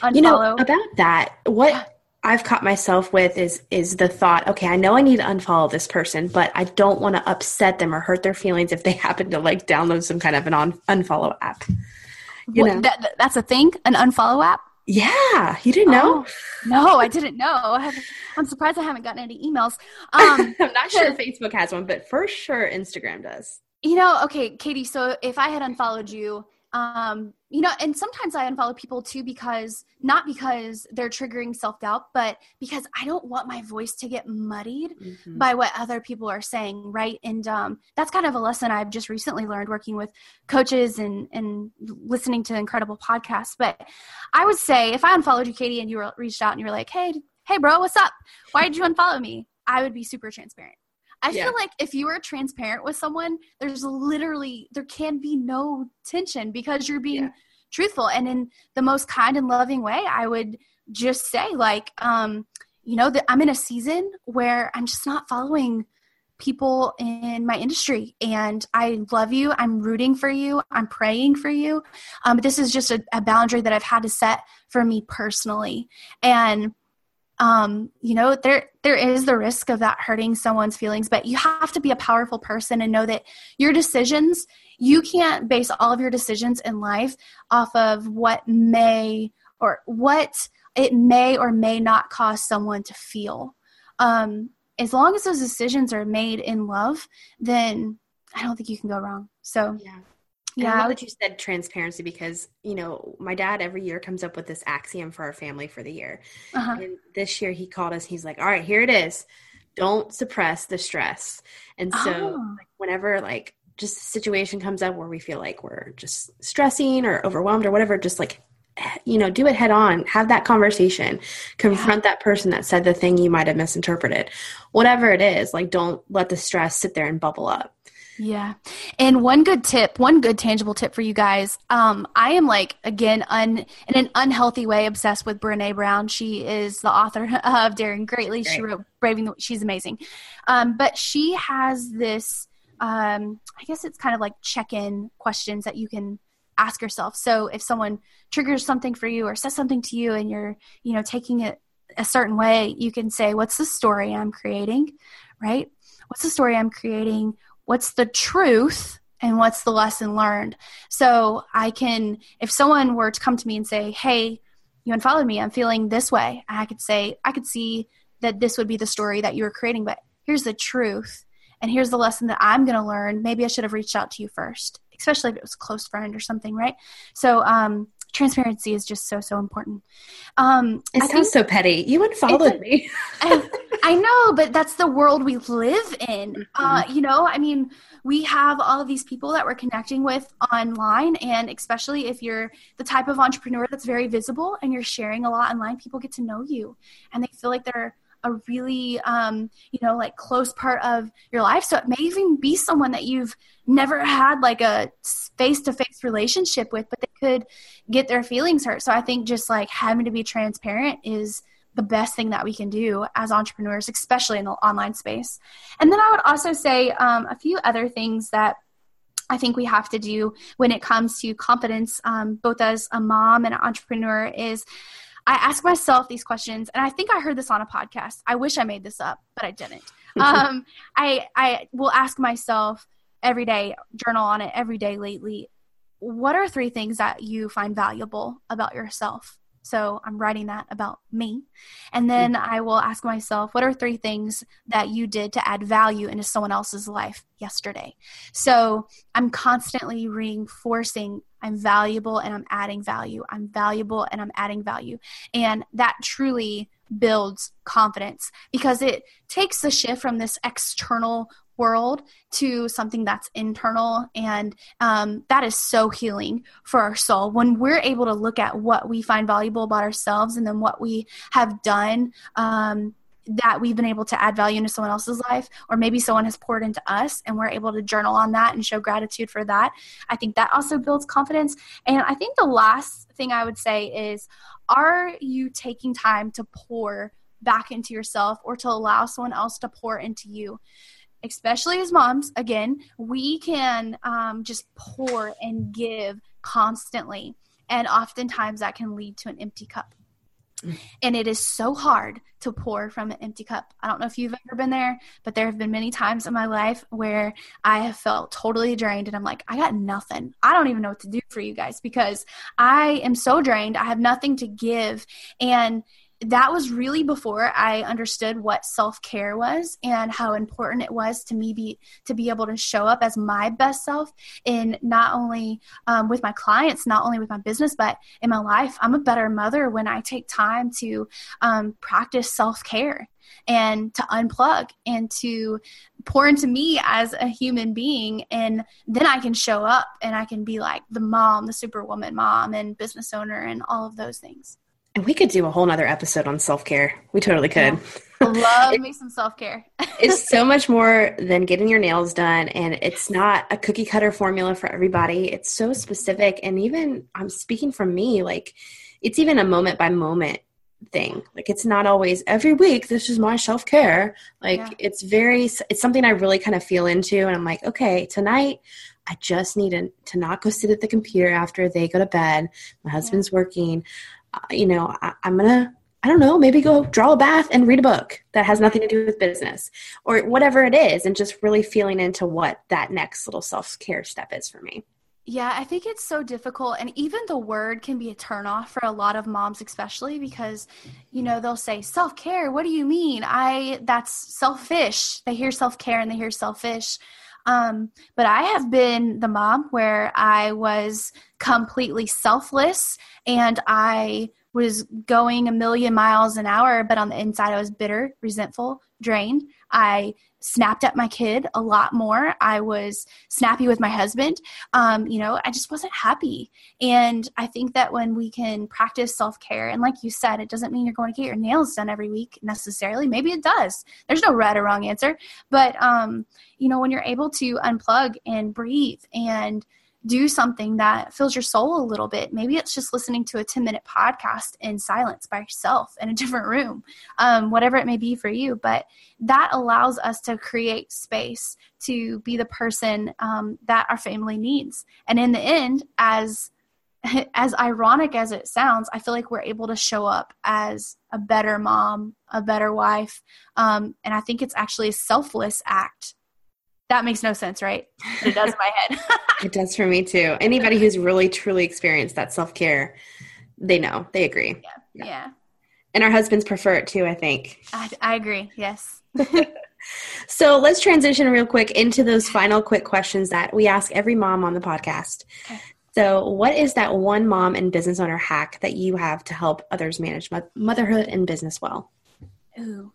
unfollow. You know, about that, what I've caught myself with is is the thought, okay, I know I need to unfollow this person, but I don't want to upset them or hurt their feelings if they happen to like download some kind of an on, unfollow app. You know? That, that's a thing, an unfollow app. Yeah, you didn't know? Oh, no, I didn't know. I am surprised I haven't gotten any emails. Um, I'm not sure Facebook has one, but for sure Instagram does. You know, okay, Katie. So if I had unfollowed you, um, you know, and sometimes I unfollow people too because not because they're triggering self doubt, but because I don't want my voice to get muddied mm-hmm. by what other people are saying, right? And um, that's kind of a lesson I've just recently learned working with coaches and and listening to incredible podcasts. But I would say if I unfollowed you, Katie, and you were, reached out and you were like, "Hey, hey, bro, what's up? Why did you unfollow me?" I would be super transparent. I yeah. feel like if you are transparent with someone, there's literally there can be no tension because you're being yeah. truthful and in the most kind and loving way. I would just say like, um, you know, that I'm in a season where I'm just not following people in my industry and i love you i'm rooting for you i'm praying for you um, this is just a, a boundary that i've had to set for me personally and um, you know there there is the risk of that hurting someone's feelings but you have to be a powerful person and know that your decisions you can't base all of your decisions in life off of what may or what it may or may not cause someone to feel. Um, as long as those decisions are made in love then i don't think you can go wrong. So yeah yeah. I love that you said transparency because, you know, my dad every year comes up with this axiom for our family for the year. Uh-huh. And this year he called us, he's like, all right, here it is. Don't suppress the stress. And so oh. like, whenever like just a situation comes up where we feel like we're just stressing or overwhelmed or whatever, just like you know, do it head on, have that conversation, confront yeah. that person that said the thing you might have misinterpreted. Whatever it is, like don't let the stress sit there and bubble up. Yeah. And one good tip, one good tangible tip for you guys. Um, I am like, again, un, in an unhealthy way, obsessed with Brene Brown. She is the author of Daring Greatly. Great. She wrote Braving the, she's amazing. Um, but she has this, um, I guess it's kind of like check in questions that you can ask yourself. So if someone triggers something for you or says something to you and you're, you know, taking it a certain way, you can say, what's the story I'm creating? Right? What's the story I'm creating? What's the truth and what's the lesson learned. So I can, if someone were to come to me and say, hey, you unfollowed me, I'm feeling this way, I could say, I could see that this would be the story that you were creating, but here's the truth. And here's the lesson that I'm going to learn. Maybe I should have reached out to you first, especially if it was a close friend or something, right? So, um, transparency is just so so important. Um, it I sounds so petty. You unfollowed me. I, I, know, but that's the world we live in. Mm-hmm. Uh, you know, I mean, we have all of these people that we're connecting with online, and especially if you're the type of entrepreneur that's very visible and you're sharing a lot online, people get to know you, and they feel like they're a really um, you know like close part of your life. So it may even be someone that you've never had like a face-to-face relationship with but they could get their feelings hurt. So i think just like having to be transparent is the best thing that we can do as entrepreneurs especially in the online space. And then i would also say um, a few other things that I think we have to do when it comes to confidence, um, both as a mom and an entrepreneur, is I ask myself these questions, and I think I heard this on a podcast. I wish I made this up, but I didn't. um, I I will ask myself every day, journal on it every day lately. What are three things that you find valuable about yourself? So I'm writing that about me. And then mm-hmm. I will ask myself, what are three things that you did to add value into someone else's life yesterday? So I'm constantly reinforcing I'm valuable and I'm adding value. I'm valuable and I'm adding value. And that truly builds confidence because it takes the shift from this external world to something that's internal and um, that is so healing for our soul when we're able to look at what we find valuable about ourselves and then what we have done um, that we've been able to add value into someone else's life or maybe someone has poured into us and we're able to journal on that and show gratitude for that i think that also builds confidence and i think the last thing i would say is are you taking time to pour back into yourself or to allow someone else to pour into you especially as moms, again, we can um, just pour and give constantly. And oftentimes that can lead to an empty cup. And it is so hard to pour from an empty cup. I don't know if you've ever been there, but there have been many times in my life where I have felt totally drained and I'm like, I got nothing. I don't even know what to do for you guys because I am so drained. I have nothing to give. And that was really before I understood what self care was and how important it was to me be to be able to show up as my best self in not only um, with my clients, not only with my business, but in my life. I'm a better mother when I take time to um, practice self care and to unplug and to pour into me as a human being and then i can show up and i can be like the mom the superwoman mom and business owner and all of those things and we could do a whole nother episode on self care. We totally could. Yeah. Love it, me some self care. it's so much more than getting your nails done, and it's not a cookie cutter formula for everybody. It's so specific, and even I'm speaking from me, like it's even a moment by moment thing. Like it's not always every week. This is my self care. Like yeah. it's very. It's something I really kind of feel into, and I'm like, okay, tonight I just need to, to not go sit at the computer after they go to bed. My husband's yeah. working. You know, I, I'm gonna I don't know, maybe go draw a bath and read a book that has nothing to do with business or whatever it is, and just really feeling into what that next little self care step is for me. Yeah, I think it's so difficult. And even the word can be a turnoff for a lot of moms, especially because, you know, they'll say self care. What do you mean? I, that's selfish. They hear self care and they hear selfish. Um, but I have been the mom where I was completely selfless and I was going a million miles an hour, but on the inside, I was bitter, resentful, drained. I snapped at my kid a lot more. I was snappy with my husband. Um, you know, I just wasn't happy. And I think that when we can practice self care, and like you said, it doesn't mean you're going to get your nails done every week necessarily. Maybe it does. There's no right or wrong answer. But, um, you know, when you're able to unplug and breathe and do something that fills your soul a little bit. Maybe it's just listening to a 10 minute podcast in silence by yourself in a different room, um, whatever it may be for you. But that allows us to create space to be the person um, that our family needs. And in the end, as as ironic as it sounds, I feel like we're able to show up as a better mom, a better wife. Um, and I think it's actually a selfless act that makes no sense, right? But it does in my head. it does for me too. Anybody who's really truly experienced that self care, they know, they agree. Yeah. yeah. yeah. And our husbands prefer it too, I think. I, I agree. Yes. so let's transition real quick into those final quick questions that we ask every mom on the podcast. Okay. So, what is that one mom and business owner hack that you have to help others manage motherhood and business well? Ooh.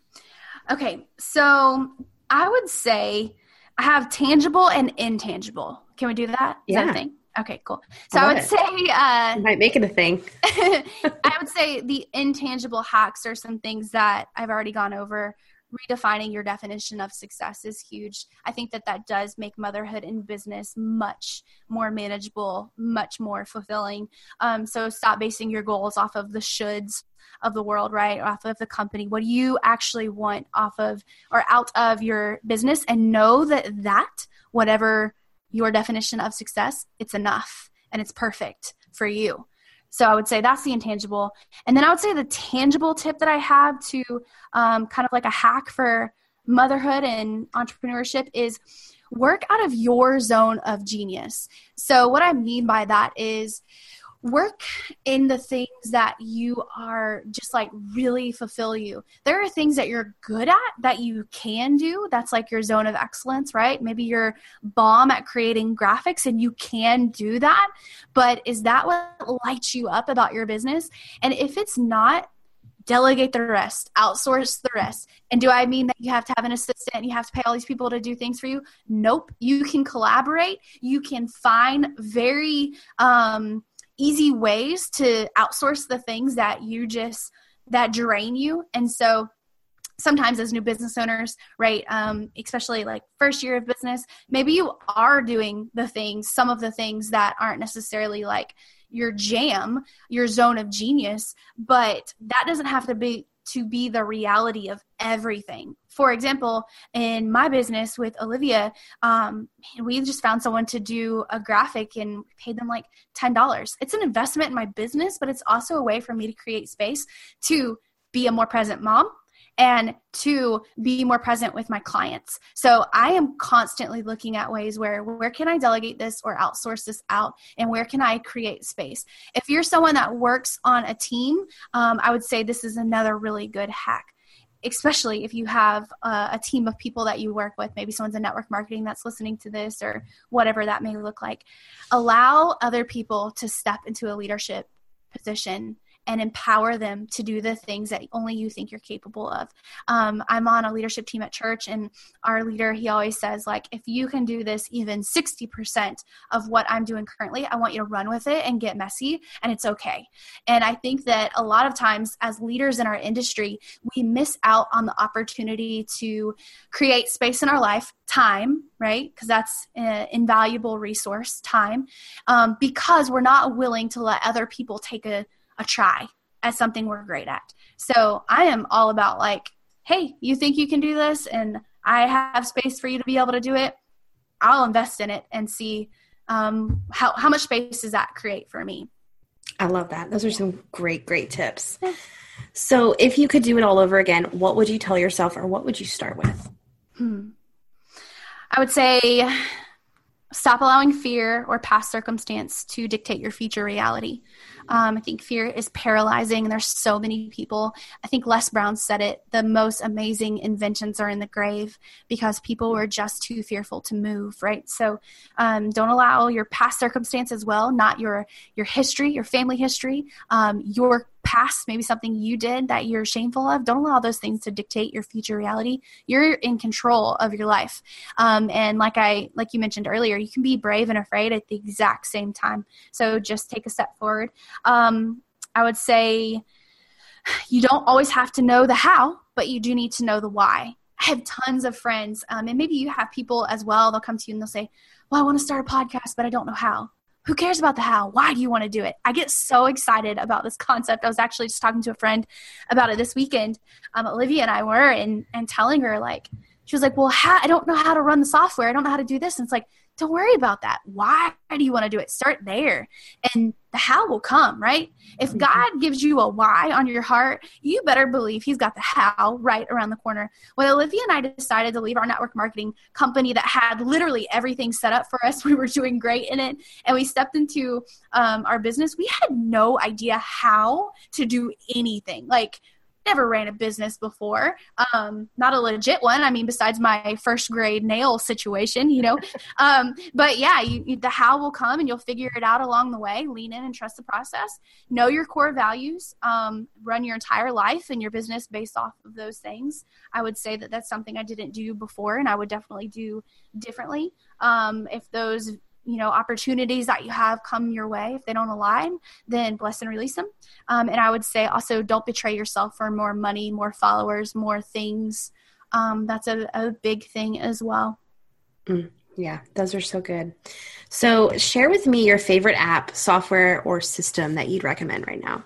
Okay. So, I would say I have tangible and intangible. Can we do that? Is yeah. that a thing? Okay, cool. So I, I would it. say uh, might make it a thing. I would say the intangible hacks are some things that I've already gone over. Redefining your definition of success is huge. I think that that does make motherhood and business much more manageable, much more fulfilling. Um, so stop basing your goals off of the shoulds of the world, right? Off of the company. What do you actually want off of or out of your business? And know that that, whatever your definition of success, it's enough and it's perfect for you. So I would say that's the intangible. And then I would say the tangible tip that I have to um, kind of like a hack for motherhood and entrepreneurship is work out of your zone of genius. So, what I mean by that is work in the things that you are just like really fulfill you. There are things that you're good at that you can do. That's like your zone of excellence, right? Maybe you're bomb at creating graphics and you can do that. But is that what lights you up about your business? And if it's not, delegate the rest, outsource the rest. And do I mean that you have to have an assistant, you have to pay all these people to do things for you? Nope. You can collaborate. You can find very um, easy ways to outsource the things that you just that drain you. And so sometimes as new business owners right um, especially like first year of business maybe you are doing the things some of the things that aren't necessarily like your jam your zone of genius but that doesn't have to be to be the reality of everything. For example, in my business with Olivia, um, we just found someone to do a graphic and paid them like $10. It's an investment in my business, but it's also a way for me to create space to be a more present mom and to be more present with my clients. So I am constantly looking at ways where where can I delegate this or outsource this out, and where can I create space. If you're someone that works on a team, um, I would say this is another really good hack especially if you have a, a, team of people that you work with maybe someone's in network marketing that's listening to this or whatever that may look like allow other people to step into a leadership position and empower them to do the things that only you think you're capable of. Um, I'm on a leadership team at church, and our leader, he always says, like, if you can do this even 60% of what I'm doing currently, I want you to run with it and get messy, and it's okay. And I think that a lot of times, as leaders in our industry, we miss out on the opportunity to create space in our life, time, right? Because that's an invaluable resource, time, um, because we're not willing to let other people take a a try at something we're great at. So I am all about like, hey, you think you can do this and I have space for you to be able to do it. I'll invest in it and see um, how, how much space does that create for me. I love that. Those are some great, great tips. So, if you could do it all over again, what would you tell yourself or what would you start with? Hmm. I would say stop allowing fear or past circumstance to dictate your future reality. Um, I think fear is paralyzing, and there's so many people. I think Les Brown said it the most amazing inventions are in the grave because people were just too fearful to move, right? So um, don't allow your past circumstance as well, not your, your history, your family history, um, your past, maybe something you did that you're shameful of, don't allow those things to dictate your future reality. You're in control of your life. Um, and like I, like you mentioned earlier, you can be brave and afraid at the exact same time. So just take a step forward. Um, I would say you don't always have to know the how, but you do need to know the why. I have tons of friends, um, and maybe you have people as well. They'll come to you and they'll say, Well, I want to start a podcast, but I don't know how who cares about the how? Why do you want to do it? I get so excited about this concept. I was actually just talking to a friend about it this weekend. Um, Olivia and I were, and and telling her like, she was like, "Well, how, I don't know how to run the software. I don't know how to do this." And it's like, don't worry about that. Why do you want to do it? Start there. And the how will come, right? If mm-hmm. God gives you a why on your heart, you better believe He's got the how right around the corner. When Olivia and I decided to leave our network marketing company that had literally everything set up for us, we were doing great in it, and we stepped into um, our business, we had no idea how to do anything. Like, never ran a business before. Um, not a legit one. I mean besides my first grade nail situation you know. Um, but yeah you, you, the how will come and you'll figure it out along the way. Lean in and trust the process. Know your core values. Um, run your entire life and your business based off of those things. I would say that that's something i didn't do before and i would definitely do differently. Um, if those you know opportunities that you have come your way if they don't align then bless and release them. Um, and i would say also don't betray yourself for more money more followers more things. Um, that's a, a, big thing as well. Mm, yeah those are so good. So share with me your favorite app software or system that you'd recommend right now.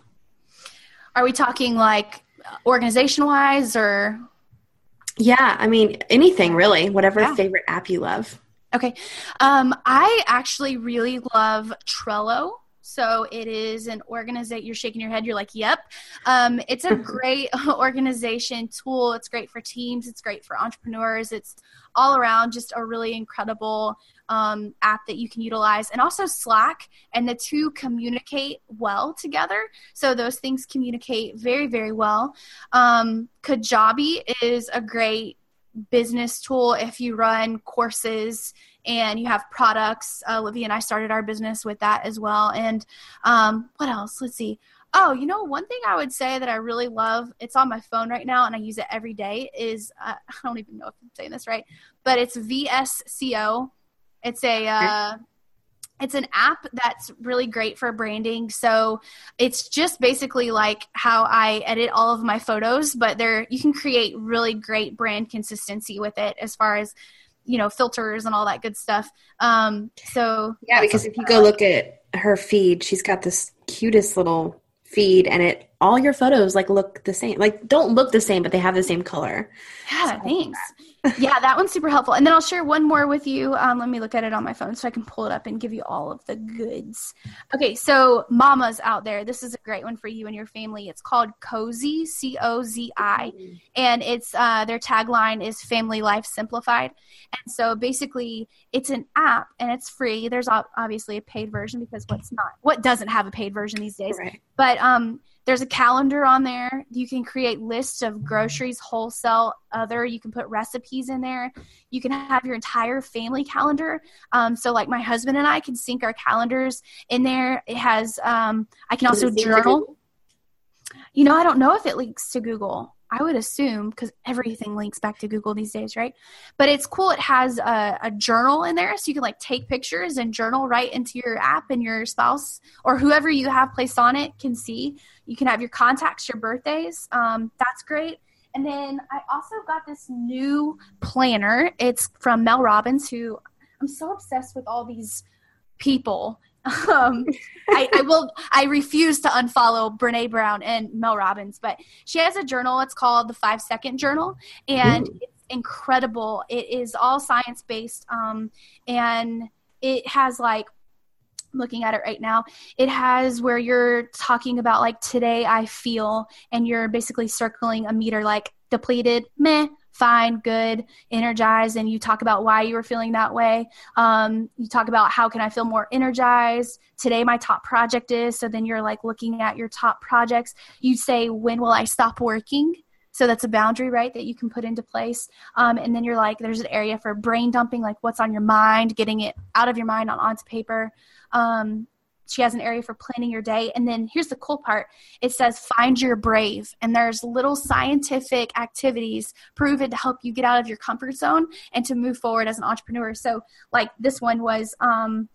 Are we talking like organization wise or? Yeah i mean anything really whatever yeah. favorite app you love Okay. Um, I actually really love Trello. So it is an organization. You're shaking your head. You're like, yep. Um, it's a great organization tool. It's great for teams. It's great for entrepreneurs. It's all around just a really incredible um, app that you can utilize. And also Slack, and the two communicate well together. So those things communicate very, very well. Um, Kajabi is a great business tool if you run courses and you have products. Uh, Olivia and I started our business with that as well. And um, what else? Let's see. Oh, you know, one thing I would say that I really love, it's on my phone right now and I use it every day, is uh, I don't even know if I'm saying this right, but it's VSCO. It's a. Uh, it's an app that's really great for branding. So it's just basically like how I edit all of my photos, but there you can create really great brand consistency with it as far as you know filters and all that good stuff. Um, so yeah, because if you go look at her feed, she's got this cutest little feed, and it all your photos like look the same. Like don't look the same, but they have the same color. Yeah, so thanks yeah, that one's super helpful. And then I'll share one more with you. Um, let me look at it on my phone so I can pull it up and give you all of the goods. Okay, so mamas out there, this is a great one for you and your family. It's called Cozi, C O Z I, and it's uh, their tagline is "Family Life Simplified." And so basically, it's an app and it's free. There's obviously a paid version because what's not what doesn't have a paid version these days. Right. But um, there's a calendar on there. You can create lists of groceries, wholesale, other. You can put recipes in there. You can have your entire family calendar. Um, so, like my husband and I can sync our calendars in there. It has. Um, I can also journal. You know, I don't know if it links to Google. I would assume because everything links back to Google these days, right? But it's cool. It has a, a, journal in there, so you can like take pictures and journal right into your app, and your spouse or whoever you have placed on it can see. You can have your contacts, your birthdays. Um, that's great. And then I also got this new planner. It's from Mel Robbins, who I'm so obsessed with all these people um, I, I, will. I refuse to unfollow Brene Brown and Mel Robbins, but she has a journal. It's called the Five Second Journal, and Ooh. it's incredible. It is all science based, um, and it has like looking at it right now it has where you're talking about like today i feel and you're basically circling a meter like depleted meh fine, good, energized, and you talk about why you were feeling that way. Um, you talk about how can I feel more energized? Today, my top project is. So then you're like looking at your top projects. You say, when will I stop working? So that's a boundary, right, that you can put into place. Um, and then you're like, there's an area for brain dumping, like what's on your mind, getting it out of your mind on onto paper. Um, she has an area for planning your day. And then here's the cool part it says find your brave. And there's little scientific activities proven to help you get out of your comfort zone and to move forward as an entrepreneur. So, like this one was, um,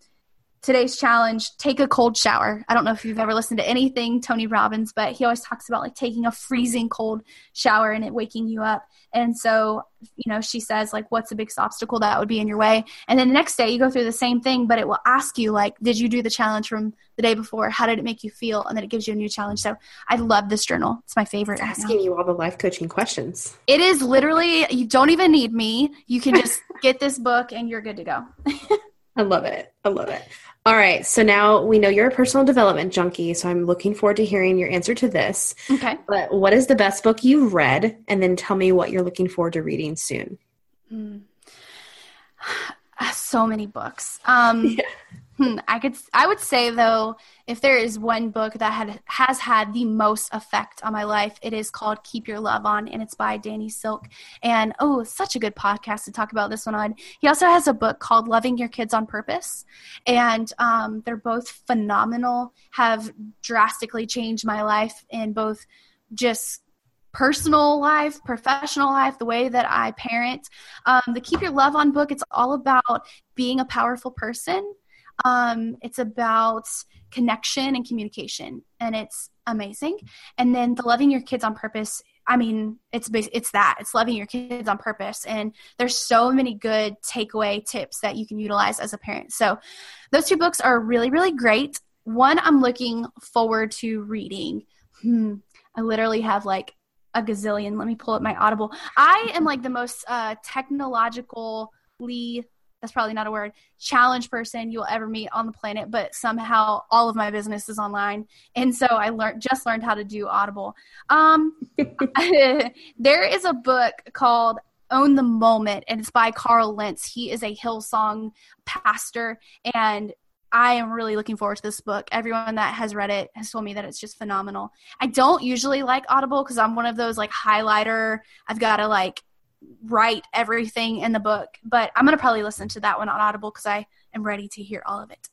today's challenge take a cold shower. I don't know if you've ever listened to anything tony robbins but he always talks about like taking a freezing cold shower and it waking you up. And so you know she says like what's the biggest obstacle that would be in your way? And then the next day you go through the same thing but it will ask you like did you do the challenge from the day before? How did it make you feel? And then it gives you a new challenge. So i love this journal. It's my favorite it's asking you all the life coaching questions. It is literally you don't even need me. You can just get this book and you're good to go I love it. I love it. All right. So now we know you're a personal development junkie. So I'm looking forward to hearing your answer to this. Okay. But what is the best book you've read? And then tell me what you're looking forward to reading soon. Mm. So many books. Um, yeah. Hmm, I could I would say though if there is one book that had has had the most effect on my life it is called Keep Your Love On and it's by Danny Silk and oh such a good podcast to talk about this one on. He also has a book called Loving Your Kids on Purpose and um, they're both phenomenal have drastically changed my life in both just personal life, professional life, the way that I parent. Um, the Keep Your Love On book, it's all about being a powerful person um, it's about connection and communication, and it's amazing. And then the loving your kids on purpose. I mean, it's it's that it's loving your kids on purpose, and there's so many good takeaway tips that you can utilize as a parent. So, those two books are really really great. One I'm looking forward to reading. Hmm, I literally have like a gazillion. Let me pull up my Audible. I am like the most uh, technologically that's probably not a word challenge person you'll ever meet on the planet but somehow all of my business is online and so i learned just learned how to do audible um, there is a book called own the moment and it's by carl lentz he is a hillsong pastor and I am really looking forward to this book. Everyone that has read it has told me that it's just phenomenal. I don't usually like Audible because I'm one of those like highlighter. I've got to like write everything in the book, but I'm going to probably listen to that one on Audible because I am ready to hear all of it.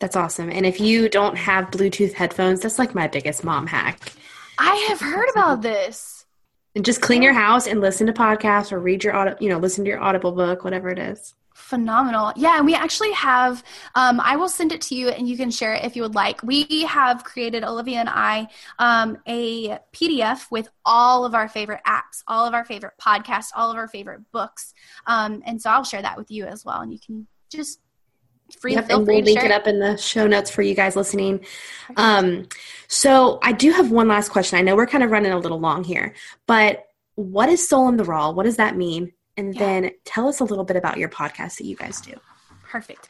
That's awesome. And if you don't have Bluetooth headphones, that's like my biggest mom hack. I have heard about this. And just clean your house and listen to podcasts or read your audio, you know, listen to your Audible book, whatever it is. Phenomenal. Yeah, and we actually have, um, I will send it to you and you can share it if you would like. We have created, Olivia and I, um, a PDF with all of our favorite apps, all of our favorite podcasts, all of our favorite books. Um, and so I'll share that with you as well. And you can just free yep, and we'll link it up in the show notes for you guys listening. Um, so I do have one last question. I know we're kind of running a little long here, but what is soul in the raw? What does that mean? And yeah. then tell us a little bit about your podcast that you guys do. Perfect.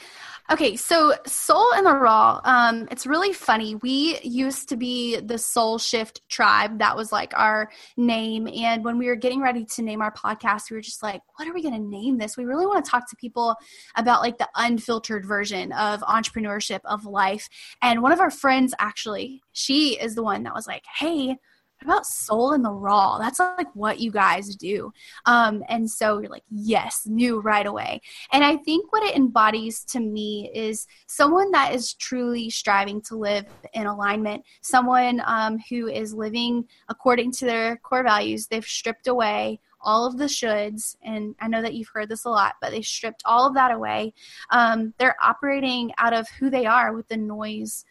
Okay, so Soul in the Raw, um, it's really funny. We used to be the Soul Shift Tribe. That was like our name. And when we were getting ready to name our podcast, we were just like, what are we going to name this? We really want to talk to people about like the unfiltered version of entrepreneurship, of life. And one of our friends, actually, she is the one that was like, hey, about soul in the raw? That's like what you guys do. Um, and so you're like, yes, new right away. And I think what it embodies to me is someone that is truly striving to live in alignment, someone um, who is living according to their core values. They've stripped away all of the shoulds, and I know that you've heard this a lot, but they stripped all of that away. Um, they're operating out of who they are with the noise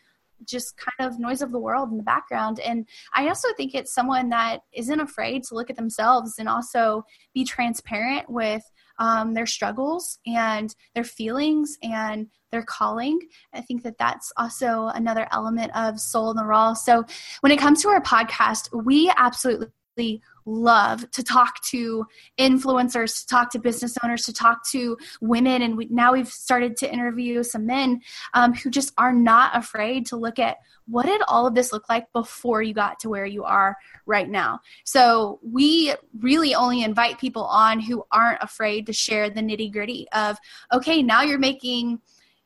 just kind of noise of the world in the background. And I also think it's someone that isn't afraid to look at themselves and also be transparent with um, their struggles and their feelings and their calling. I think that that's also another element of soul in the raw. So when it comes to our podcast, we absolutely love to talk to influencers, to talk to business owners, to talk to women. And we, now we've started to interview some men um, who just are not afraid to look at what did all of this look like before you got to where you are right now. So we really only invite people on who aren't afraid to share the nitty gritty of, okay, now you're making,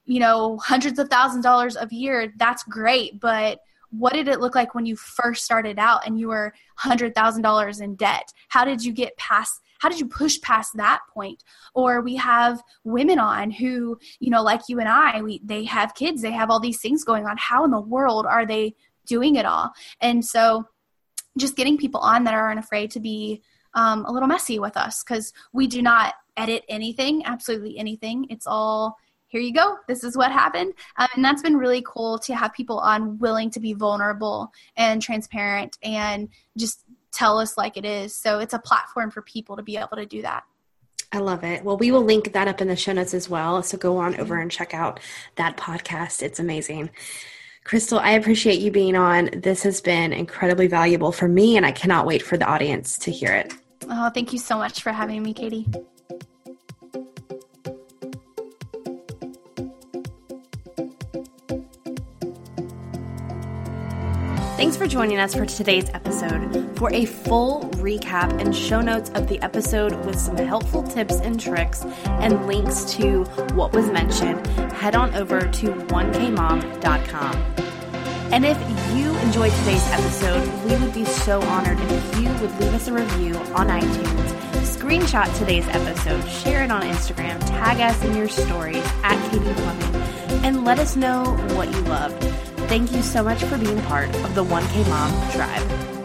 you know, hundreds of thousands of dollars a year. That's great. But what did it look like when you first started out and you were $100,000 in debt? How did you get past how did you push past that point? Or we have women on who you know like you and i we they have kids they have all these things going on. How in the world are they doing it all? And so just getting people on that aren't afraid to be um, a little messy with us because we do not edit anything absolutely anything. It's all here you go. This is what happened. Um, and that's been really cool to have people on willing to be vulnerable and transparent and just tell us like it is. So it's a platform for people to be able to do that. I love it. Well, we will link that up in the show notes as well. So go on over and check out that podcast. It's amazing. Crystal, I appreciate you being on. This has been incredibly valuable for me, and I cannot wait for the audience to hear it. Oh, thank you so much for having me, Katie. Thanks for joining us for today's episode. For a full recap and show notes of the episode with some helpful tips and tricks and links to what was mentioned, head on over to 1kmom.com. And if you enjoyed today's episode, we would be so honored if you would leave us a review on iTunes. Screenshot today's episode, share it on Instagram, tag us in your stories at Katie Plumbing, and let us know what you loved. Thank you so much for being part of the 1K Mom tribe.